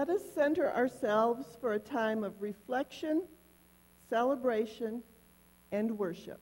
Let us center ourselves for a time of reflection, celebration, and worship.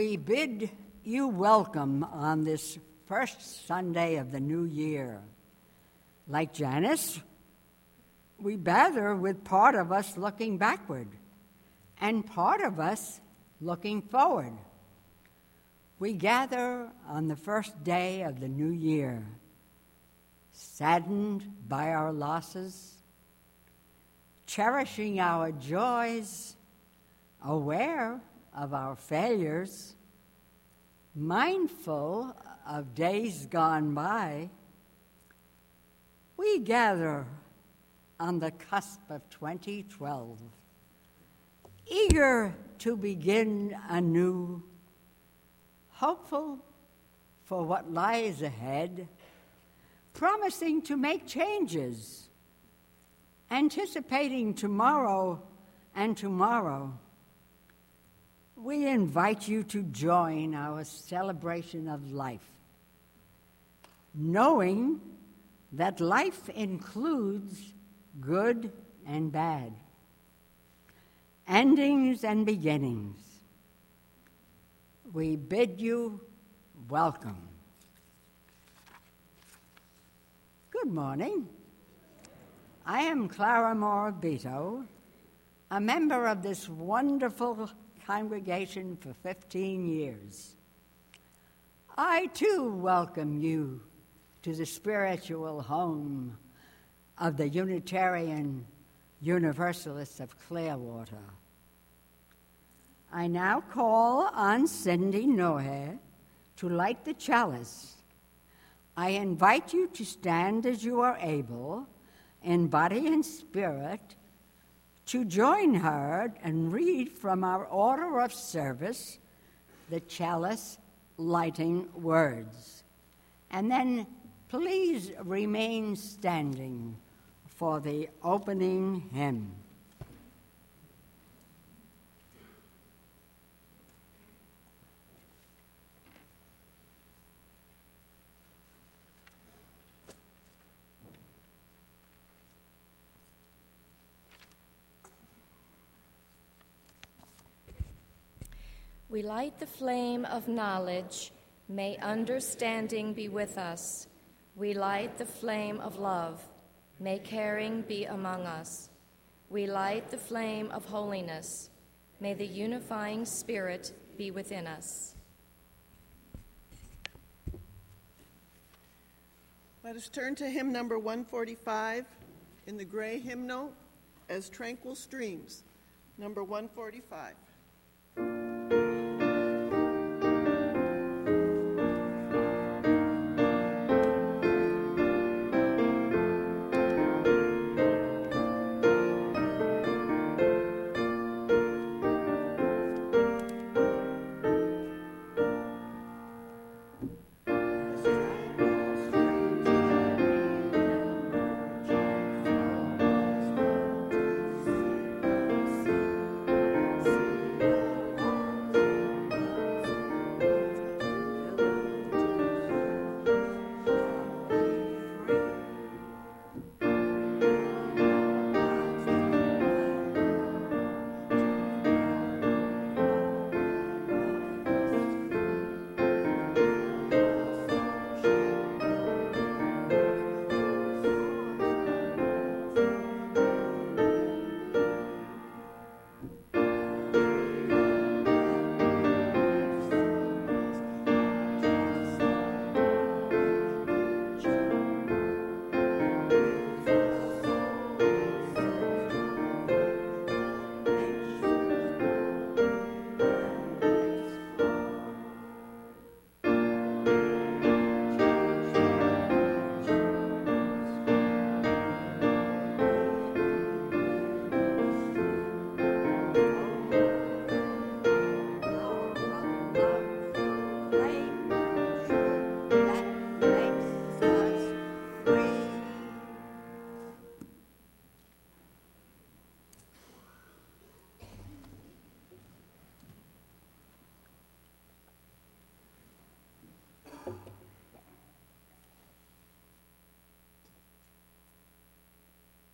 We bid you welcome on this first Sunday of the new year. Like Janice, we gather with part of us looking backward and part of us looking forward. We gather on the first day of the new year, saddened by our losses, cherishing our joys, aware of our failures, mindful of days gone by, we gather on the cusp of 2012, eager to begin anew, hopeful for what lies ahead, promising to make changes, anticipating tomorrow and tomorrow we invite you to join our celebration of life, knowing that life includes good and bad, endings and beginnings. We bid you welcome. Good morning. I am Clara Morabito, a member of this wonderful congregation for 15 years. I too welcome you to the spiritual home of the Unitarian Universalists of Clearwater. I now call on Cindy Nohe to light the chalice. I invite you to stand as you are able, in body and spirit, to join her and read from our order of service the chalice lighting words. And then please remain standing for the opening hymn. We light the flame of knowledge, may understanding be with us. We light the flame of love, may caring be among us. We light the flame of holiness, may the unifying spirit be within us. Let us turn to hymn number 145 in the gray hymnal as tranquil streams, number 145.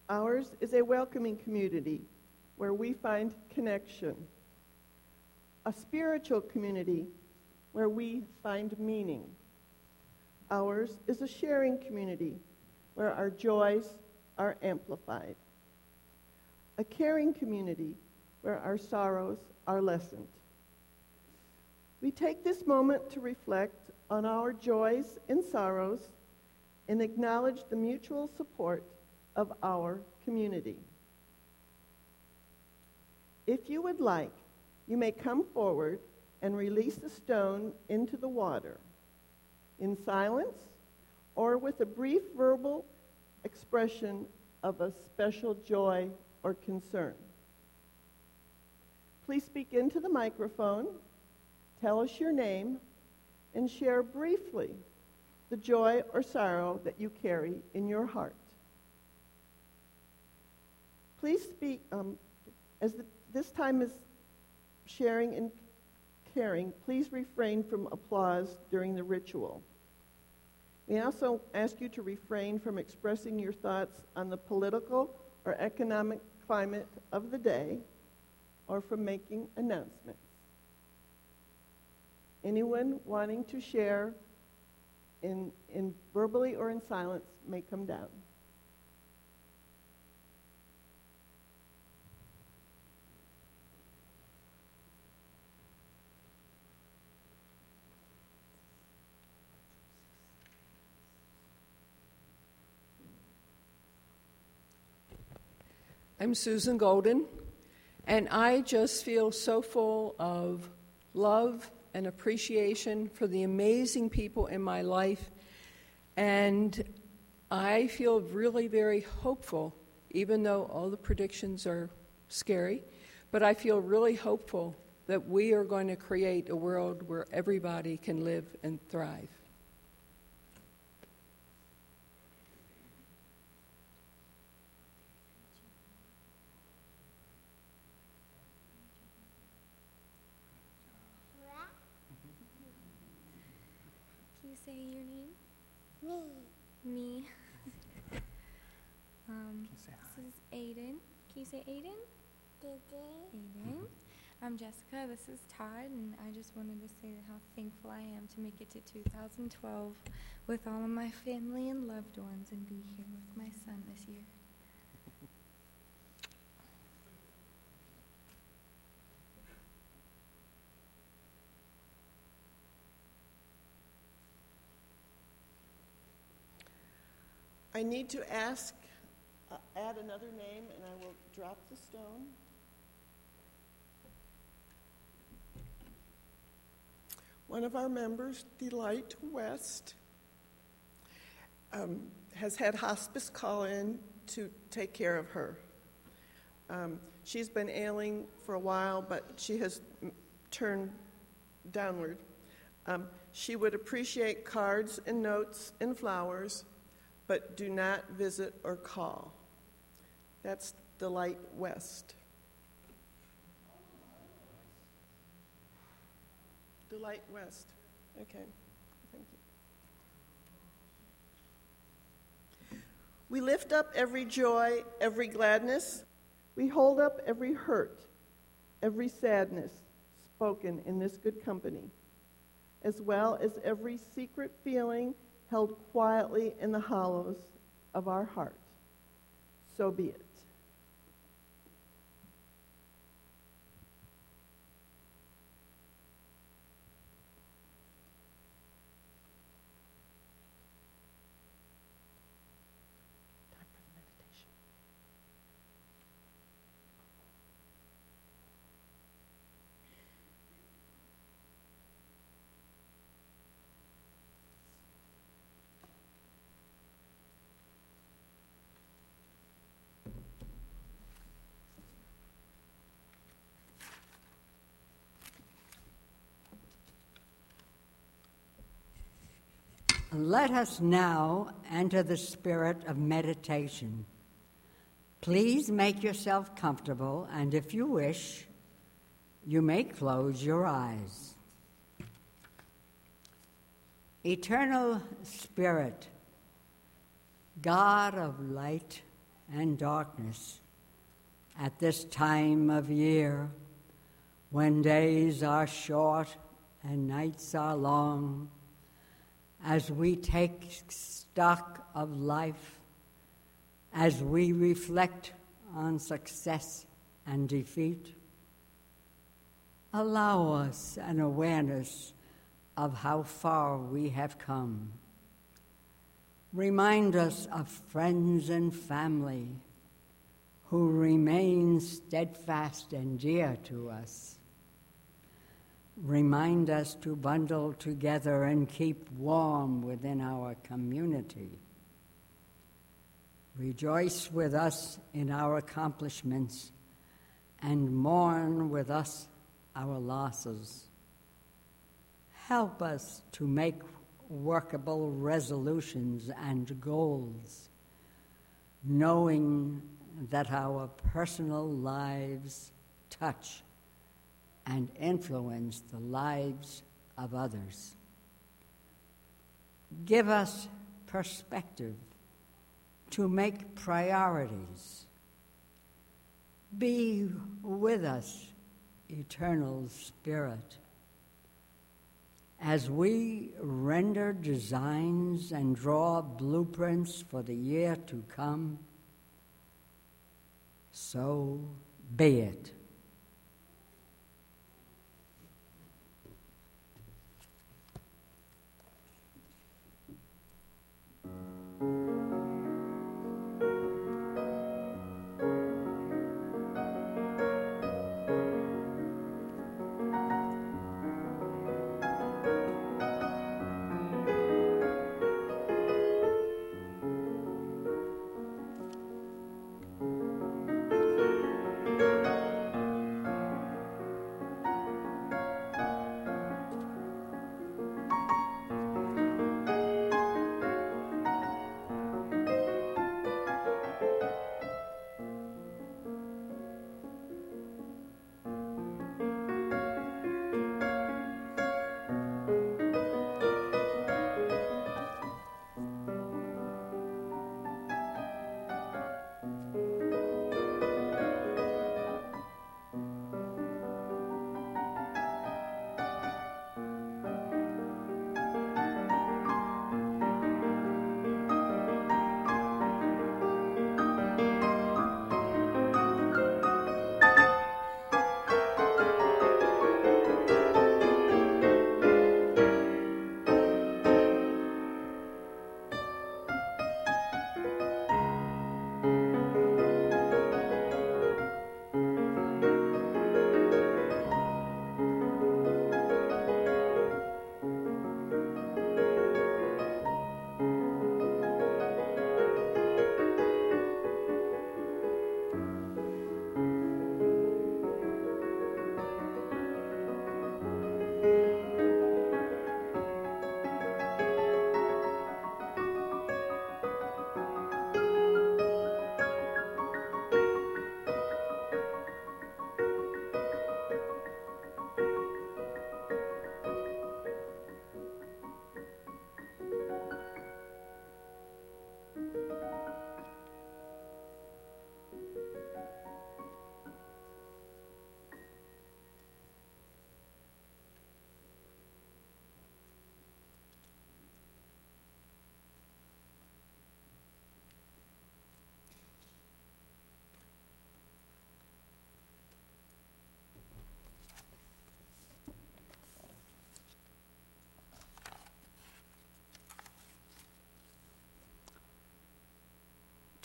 Ours is a welcoming community where we find connection, a spiritual community where we find meaning. Ours is a sharing community where our joys are amplified, a caring community where our sorrows are lessened. We take this moment to reflect on our joys and sorrows and acknowledge the mutual support of our community. If you would like, you may come forward and release the stone into the water in silence or with a brief verbal expression of a special joy or concern. Please speak into the microphone, tell us your name, and share briefly the joy or sorrow that you carry in your heart. Please speak, um, as the, this time is sharing and caring, please refrain from applause during the ritual. We also ask you to refrain from expressing your thoughts on the political or economic climate of the day or from making announcements. Anyone wanting to share in, in verbally or in silence may come down. I'm Susan Golden, and I just feel so full of love and appreciation for the amazing people in my life. And I feel really very hopeful, even though all the predictions are scary, but I feel really hopeful that we are going to create a world where everybody can live and thrive. Me. um, this is Aiden. Can you say Aiden? Aiden. I'm Jessica. This is Todd, and I just wanted to say how thankful I am to make it to 2012 with all of my family and loved ones and be here with my son this year. I need to ask, uh, add another name, and I will drop the stone. One of our members, Delight West, um, has had hospice call in to take care of her. Um, she's been ailing for a while, but she has m- turned downward. Um, she would appreciate cards and notes and flowers, but do not visit or call. That's Delight West. Delight West. Okay, thank you. We lift up every joy, every gladness. We hold up every hurt, every sadness spoken in this good company, as well as every secret feeling held quietly in the hollows of our hearts. So be it. Let us now enter the spirit of meditation. Please make yourself comfortable, and if you wish, you may close your eyes. Eternal Spirit, God of light and darkness, at this time of year, when days are short and nights are long, as we take stock of life, as we reflect on success and defeat, allow us an awareness of how far we have come. Remind us of friends and family who remain steadfast and dear to us. Remind us to bundle together and keep warm within our community. Rejoice with us in our accomplishments and mourn with us our losses. Help us to make workable resolutions and goals, knowing that our personal lives touch and influence the lives of others. Give us perspective to make priorities. Be with us, eternal Spirit. As we render designs and draw blueprints for the year to come, so be it.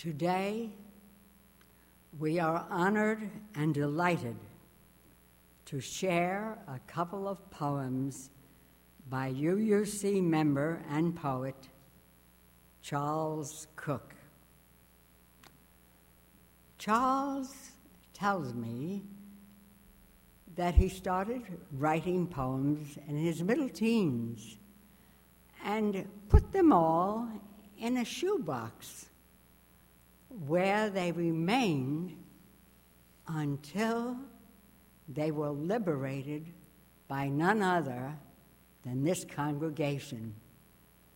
Today, we are honored and delighted to share a couple of poems by UUC member and poet Charles Cook. Charles tells me that he started writing poems in his middle teens and put them all in a shoebox where they remained until they were liberated by none other than this congregation,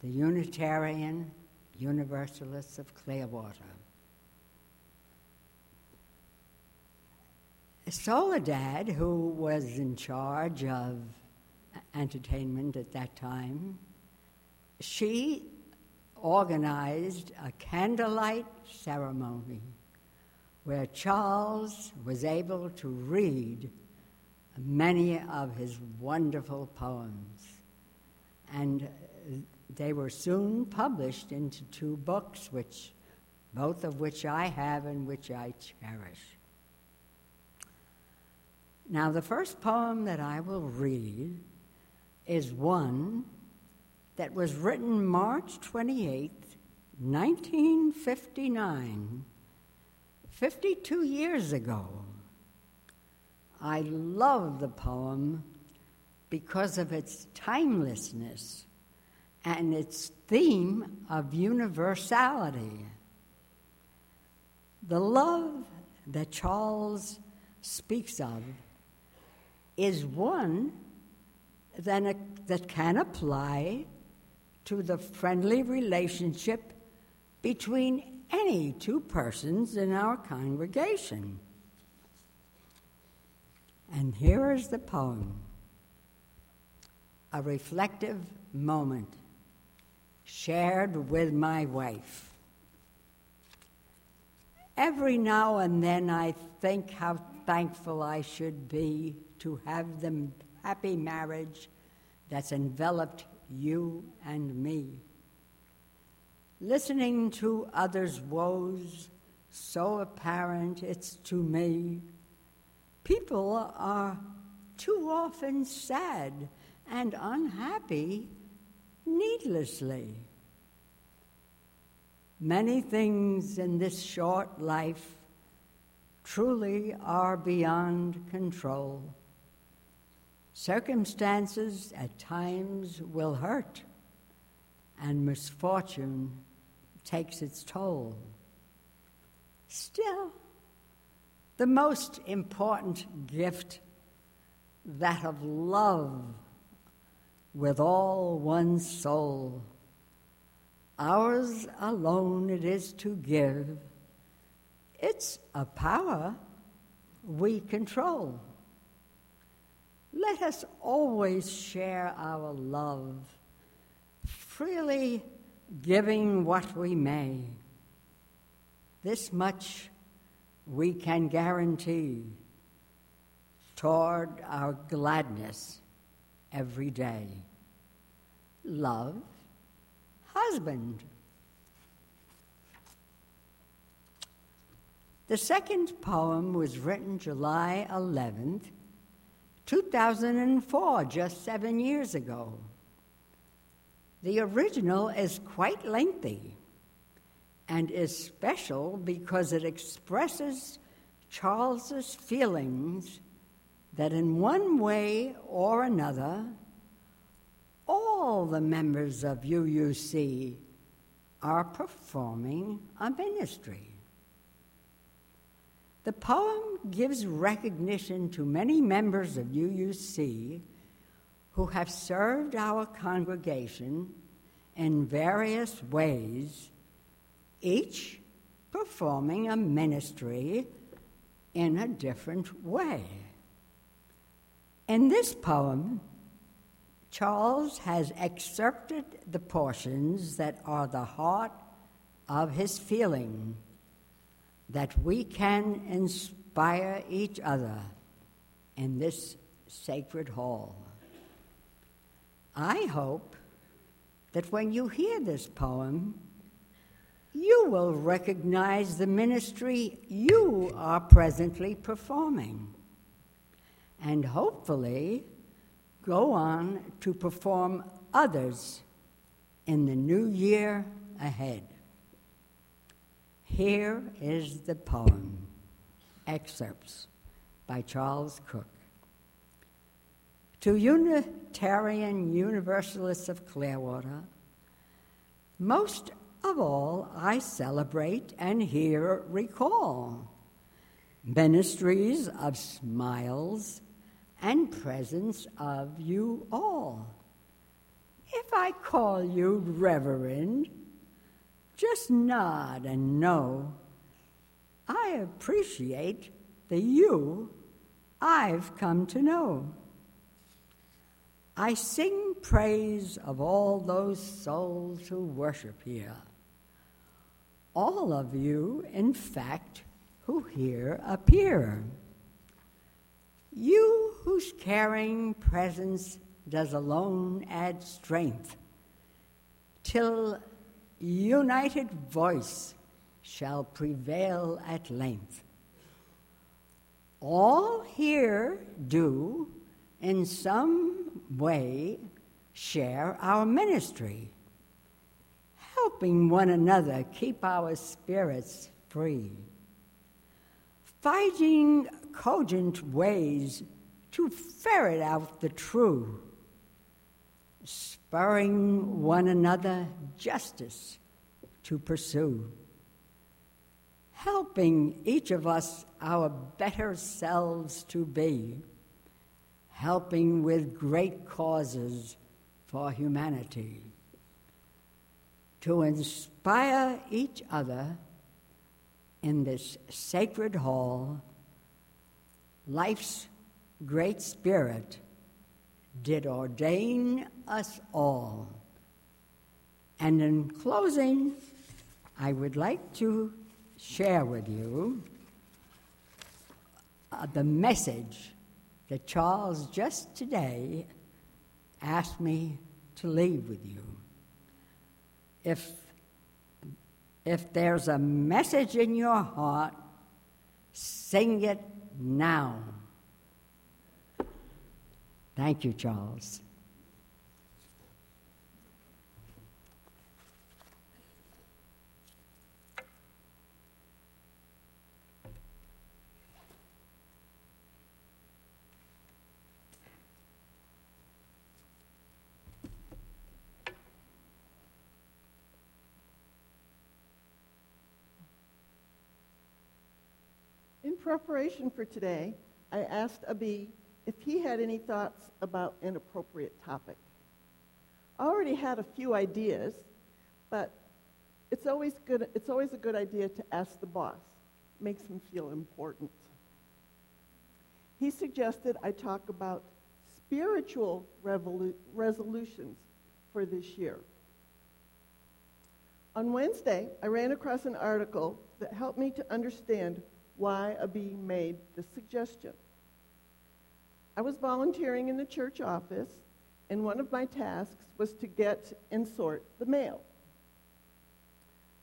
the Unitarian Universalists of Clearwater. Soledad, who was in charge of entertainment at that time, she organized a candlelight ceremony where Charles was able to read many of his wonderful poems. And they were soon published into two books, which, both of which I have and which I cherish. Now, the first poem that I will read is one that was written March 28, 1959, 52 years ago. I love the poem because of its timelessness and its theme of universality. The love that Charles speaks of is one that, that can apply to the friendly relationship between any two persons in our congregation. And here is the poem a reflective moment shared with my wife. Every now and then I think how thankful I should be to have the happy marriage that's enveloped you and me. Listening to others' woes, so apparent it's to me. People are too often sad and unhappy needlessly. Many things in this short life truly are beyond control. Circumstances at times will hurt, and misfortune takes its toll. Still, the most important gift, that of love with all one's soul. Ours alone it is to give. It's a power we control. Let us always share our love, freely giving what we may. This much we can guarantee toward our gladness every day. Love, husband. The second poem was written July 11th, 2004, just seven years ago. The original is quite lengthy and is special because it expresses Charles's feelings that in one way or another, all the members of UUC are performing a ministry. The poem gives recognition to many members of UUC who have served our congregation in various ways, each performing a ministry in a different way. In this poem, Charles has excerpted the portions that are the heart of his feeling that we can inspire each other in this sacred hall. I hope that when you hear this poem, you will recognize the ministry you are presently performing, and hopefully go on to perform others in the new year ahead. Here is the poem, excerpts by Charles Cook. To Unitarian Universalists of Clearwater, most of all I celebrate and here recall ministries of smiles and presence of you all. If I call you Reverend, just nod and know I appreciate the you I've come to know. I sing praise of all those souls who worship here. All of you, in fact, who here appear. You whose caring presence does alone add strength, till united voice shall prevail at length. All here do, in some way, share our ministry, helping one another keep our spirits free, fighting cogent ways to ferret out the true spurring one another justice to pursue, helping each of us our better selves to be, helping with great causes for humanity, to inspire each other in this sacred hall, life's great spirit did ordain us all. And in closing, I would like to share with you uh, the message that Charles just today asked me to leave with you. If, if there's a message in your heart, sing it now. Thank you, Charles. Preparation for today, I asked Abhi if he had any thoughts about an appropriate topic. I already had a few ideas, but it's always, good, it's always a good idea to ask the boss. It makes him feel important. He suggested I talk about spiritual revolu- resolutions for this year. On Wednesday, I ran across an article that helped me to understand why a Abhi made this suggestion. I was volunteering in the church office, and one of my tasks was to get and sort the mail.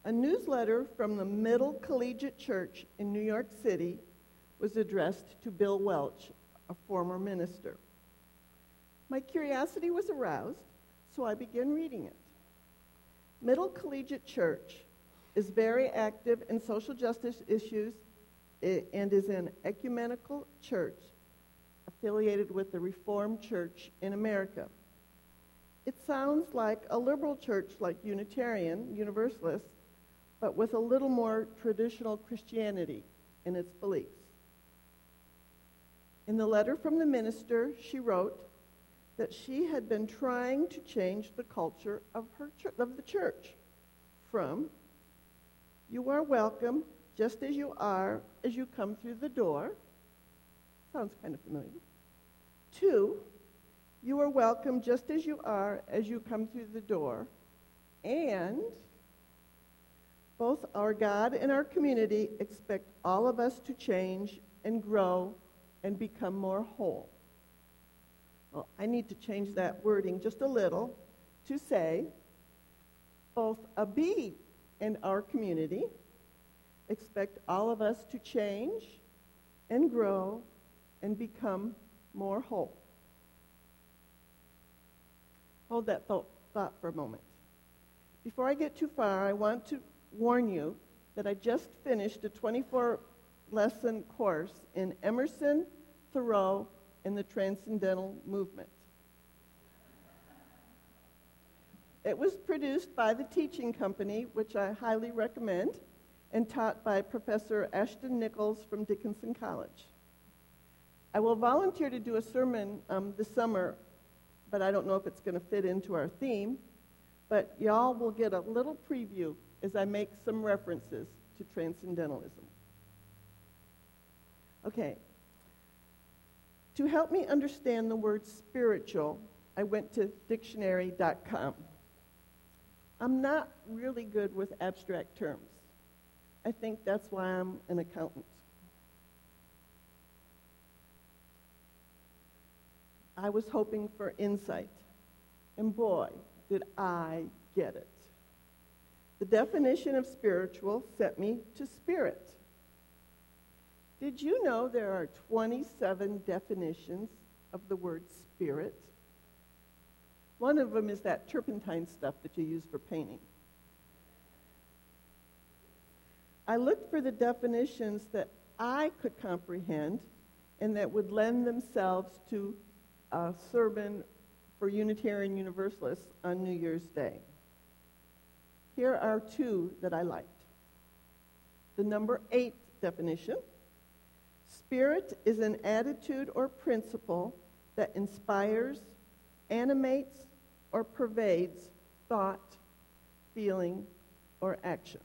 A newsletter from the Middle Collegiate Church in New York City was addressed to Bill Welch, a former minister. My curiosity was aroused, so I began reading it. Middle Collegiate Church is very active in social justice issues and is an ecumenical church affiliated with the Reformed Church in America. It sounds like a liberal church like Unitarian, Universalist, but with a little more traditional Christianity in its beliefs. In the letter from the minister, she wrote that she had been trying to change the culture of, her ch- of the church from you are welcome just as you are as you come through the door. Sounds kind of familiar. Two, you are welcome just as you are as you come through the door. And both our God and our community expect all of us to change and grow and become more whole. Well, I need to change that wording just a little to say both Abhi and our community expect all of us to change and grow and become more whole. Hold that thought for a moment. Before I get too far, I want to warn you that I just finished a 24 lesson course in Emerson, Thoreau, and the Transcendental Movement. It was produced by the Teaching Company, which I highly recommend, and taught by Professor Ashton Nichols from Dickinson College. I will volunteer to do a sermon um, this summer, but I don't know if it's going to fit into our theme. But y'all will get a little preview as I make some references to transcendentalism. Okay. To help me understand the word spiritual, I went to dictionary.com. I'm not really good with abstract terms. I think that's why I'm an accountant. I was hoping for insight. And boy, did I get it. The definition of spiritual sent me to spirit. Did you know there are 27 definitions of the word spirit? One of them is that turpentine stuff that you use for painting. I looked for the definitions that I could comprehend and that would lend themselves to a sermon for Unitarian Universalists on New Year's Day. Here are two that I liked. The number eight definition Spirit is an attitude or principle that inspires, animates, or pervades thought, feeling, or action.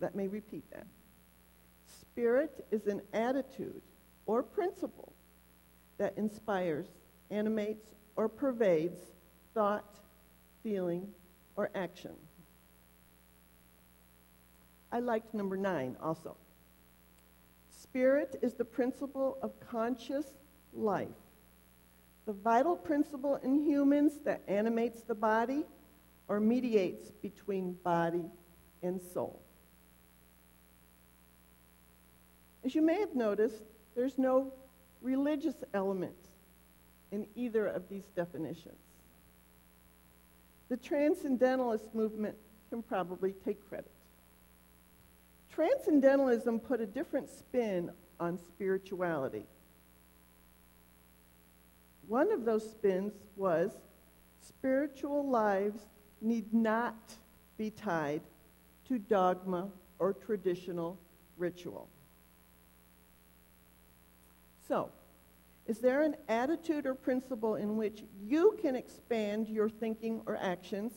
Let me repeat that. Spirit is an attitude or principle that inspires, animates, or pervades thought, feeling, or action. I liked number nine also. Spirit is the principle of conscious life, the vital principle in humans that animates the body or mediates between body and soul. As you may have noticed, there's no religious element in either of these definitions. The transcendentalist movement can probably take credit. Transcendentalism put a different spin on spirituality. One of those spins was spiritual lives need not be tied to dogma or traditional ritual. So, is there an attitude or principle in which you can expand your thinking or actions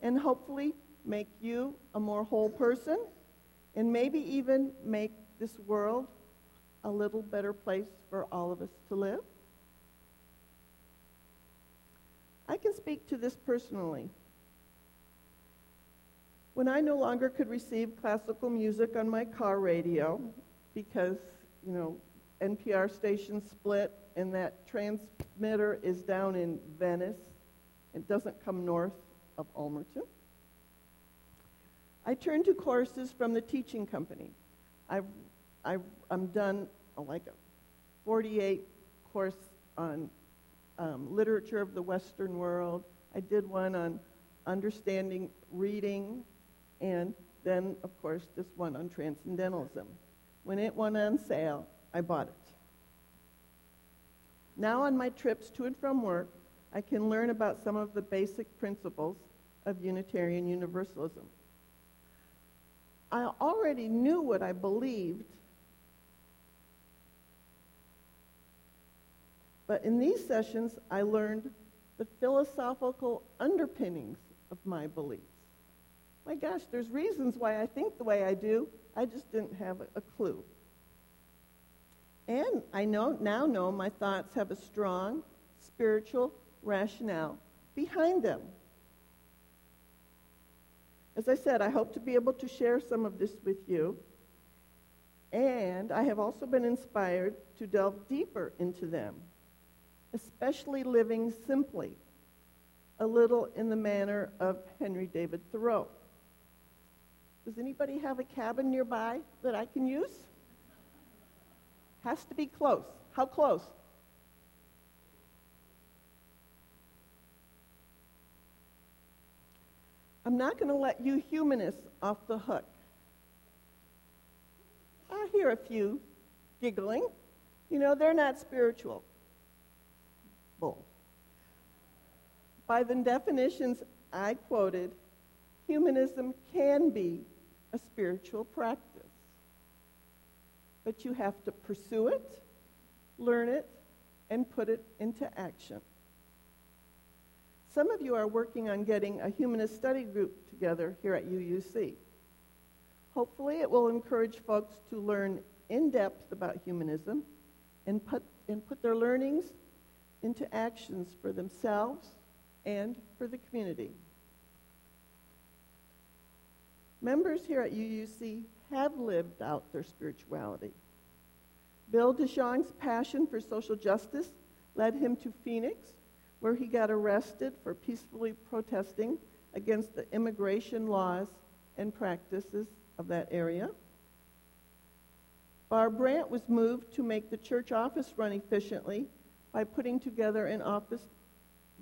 and hopefully make you a more whole person and maybe even make this world a little better place for all of us to live? I can speak to this personally. When I no longer could receive classical music on my car radio because, you know, NPR station split and that transmitter is down in Venice. It doesn't come north of Almerton. I turned to courses from the teaching company. I've, I've, I'm done oh, like a 48 course on um, literature of the Western world. I did one on understanding reading, and then, of course, this one on transcendentalism. When it went on sale, I bought it. Now, on my trips to and from work, I can learn about some of the basic principles of Unitarian Universalism. I already knew what I believed, but in these sessions, I learned the philosophical underpinnings of my beliefs. My gosh, there's reasons why I think the way I do. I just didn't have a clue. And I know, now know my thoughts have a strong spiritual rationale behind them. As I said, I hope to be able to share some of this with you. And I have also been inspired to delve deeper into them, especially living simply, a little in the manner of Henry David Thoreau. Does anybody have a cabin nearby that I can use? Has to be close. How close? I'm not going to let you humanists off the hook. I hear a few giggling. You know, they're not spiritual. Bull. By the definitions I quoted, humanism can be a spiritual practice. But you have to pursue it, learn it, and put it into action. Some of you are working on getting a humanist study group together here at UUC. Hopefully, it will encourage folks to learn in depth about humanism and put, and put their learnings into actions for themselves and for the community. Members here at UUC have lived out their spirituality. Bill DeJong's passion for social justice led him to Phoenix where he got arrested for peacefully protesting against the immigration laws and practices of that area. Barb Brandt was moved to make the church office run efficiently by putting together an office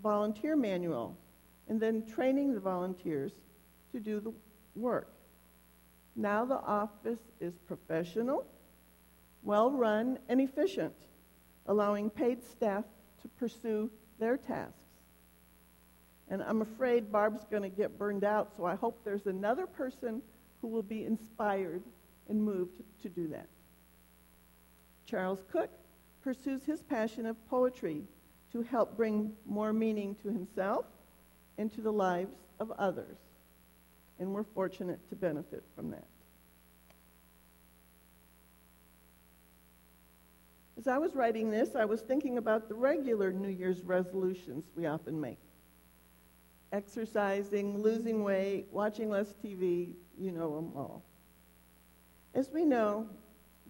volunteer manual and then training the volunteers to do the work. Now the office is professional, well run, and efficient, allowing paid staff to pursue their tasks. And I'm afraid Barb's going to get burned out, so I hope there's another person who will be inspired and moved to do that. Charles Cook pursues his passion of poetry to help bring more meaning to himself and to the lives of others. And we're fortunate to benefit from that. As I was writing this, I was thinking about the regular New Year's resolutions we often make exercising, losing weight, watching less TV, you know them all. As we know,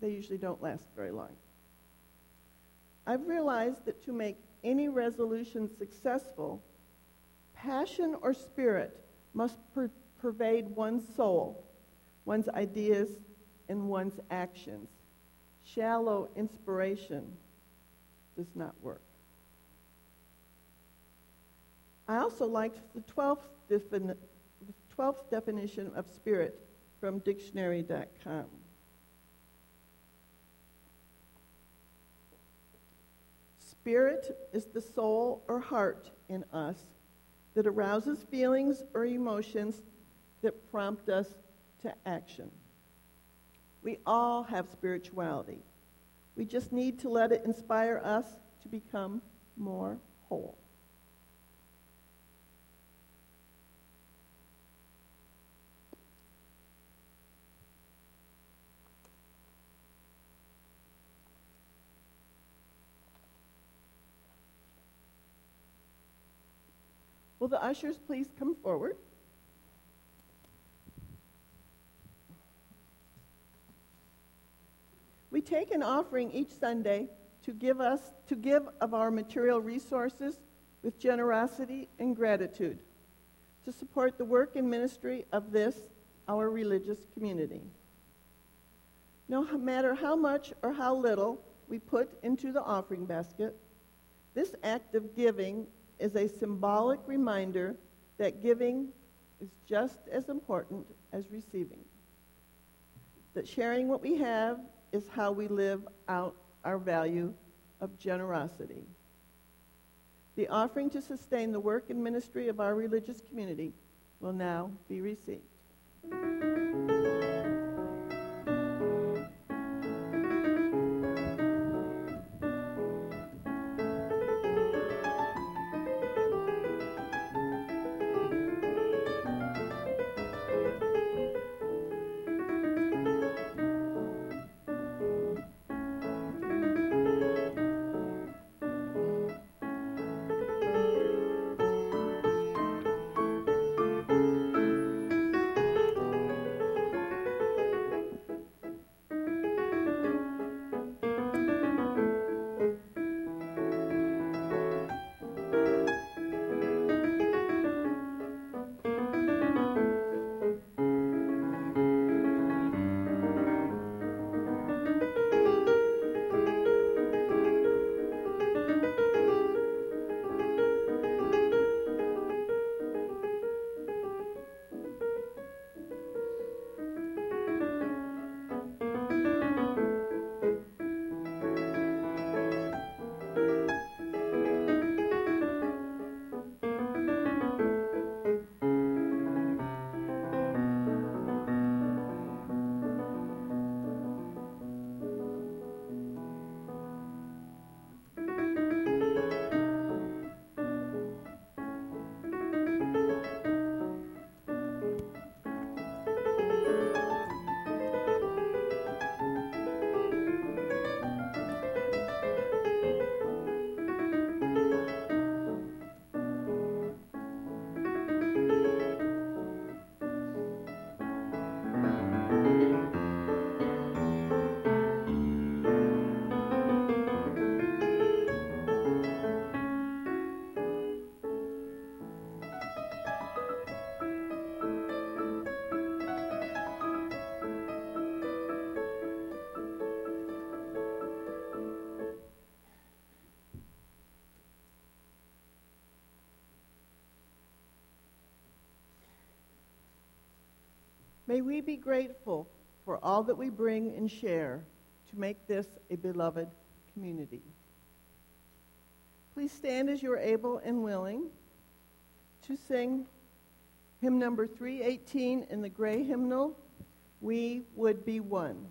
they usually don't last very long. I've realized that to make any resolution successful, passion or spirit must per- pervade one's soul, one's ideas, and one's actions shallow inspiration does not work. I also liked the 12th, defini- the 12th definition of spirit from dictionary.com. Spirit is the soul or heart in us that arouses feelings or emotions that prompt us to action. We all have spirituality. We just need to let it inspire us to become more whole. Will the ushers please come forward? We take an offering each Sunday to give us to give of our material resources with generosity and gratitude to support the work and ministry of this our religious community. No matter how much or how little we put into the offering basket, this act of giving is a symbolic reminder that giving is just as important as receiving. That sharing what we have is how we live out our value of generosity. The offering to sustain the work and ministry of our religious community will now be received. May we be grateful for all that we bring and share to make this a beloved community. Please stand as you are able and willing to sing hymn number 318 in the gray hymnal, We Would Be One.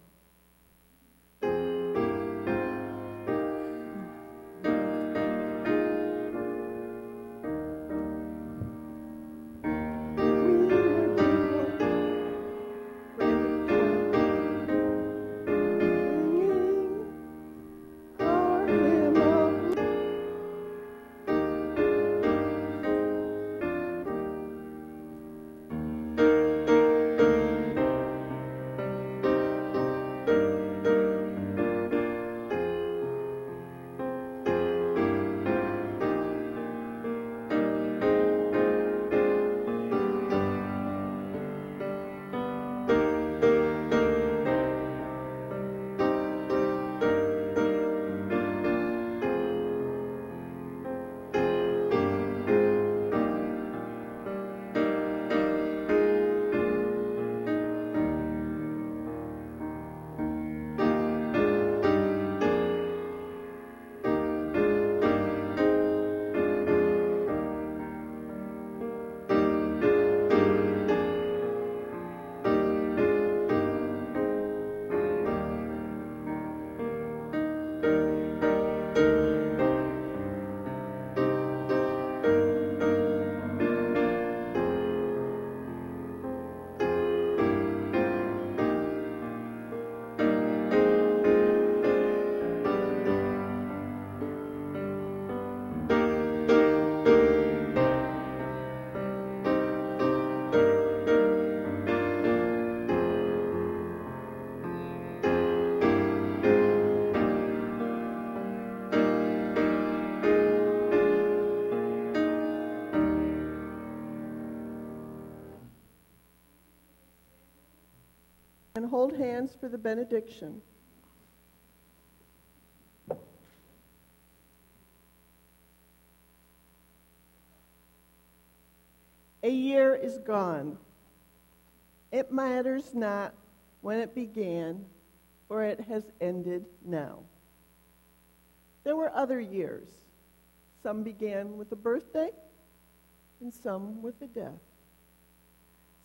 And hold hands for the benediction. A year is gone. It matters not when it began, for it has ended now. There were other years. Some began with a birthday, and some with a death.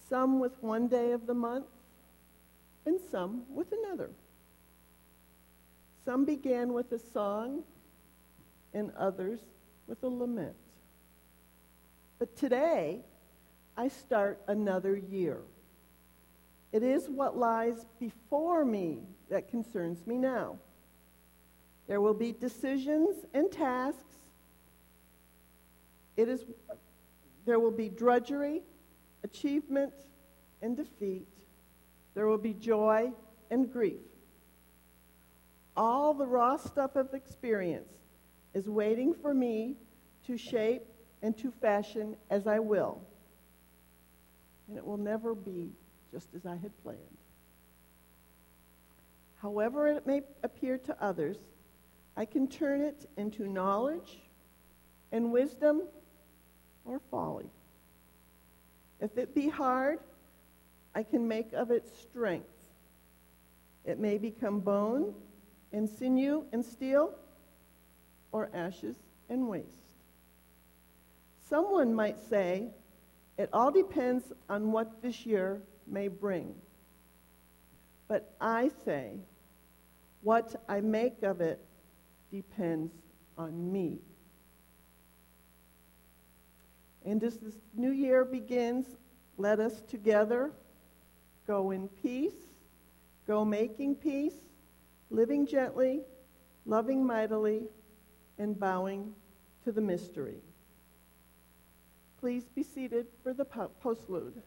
Some with one day of the month, and some with another. Some began with a song, and others with a lament. But today, I start another year. It is what lies before me that concerns me now. There will be decisions and tasks. It is, there will be drudgery, achievement, and defeat. There will be joy and grief. All the raw stuff of experience is waiting for me to shape and to fashion as I will. And it will never be just as I had planned. However, it may appear to others, I can turn it into knowledge and wisdom or folly. If it be hard, I can make of it strength. It may become bone and sinew and steel, or ashes and waste. Someone might say, it all depends on what this year may bring. But I say, what I make of it depends on me. And as this new year begins, let us together Go in peace. Go making peace, living gently, loving mightily, and bowing to the mystery. Please be seated for the postlude.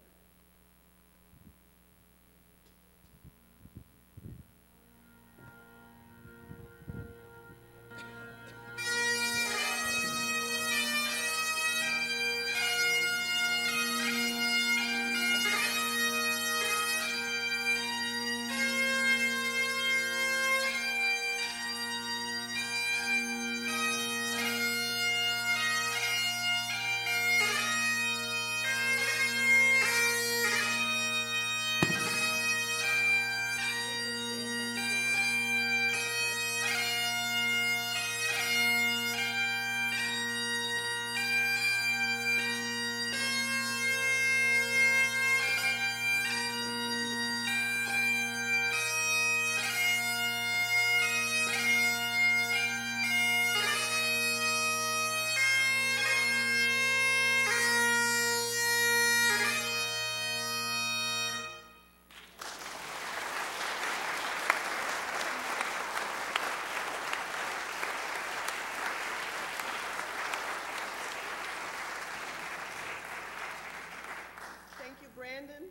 Brandon.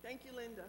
Thank you, Linda.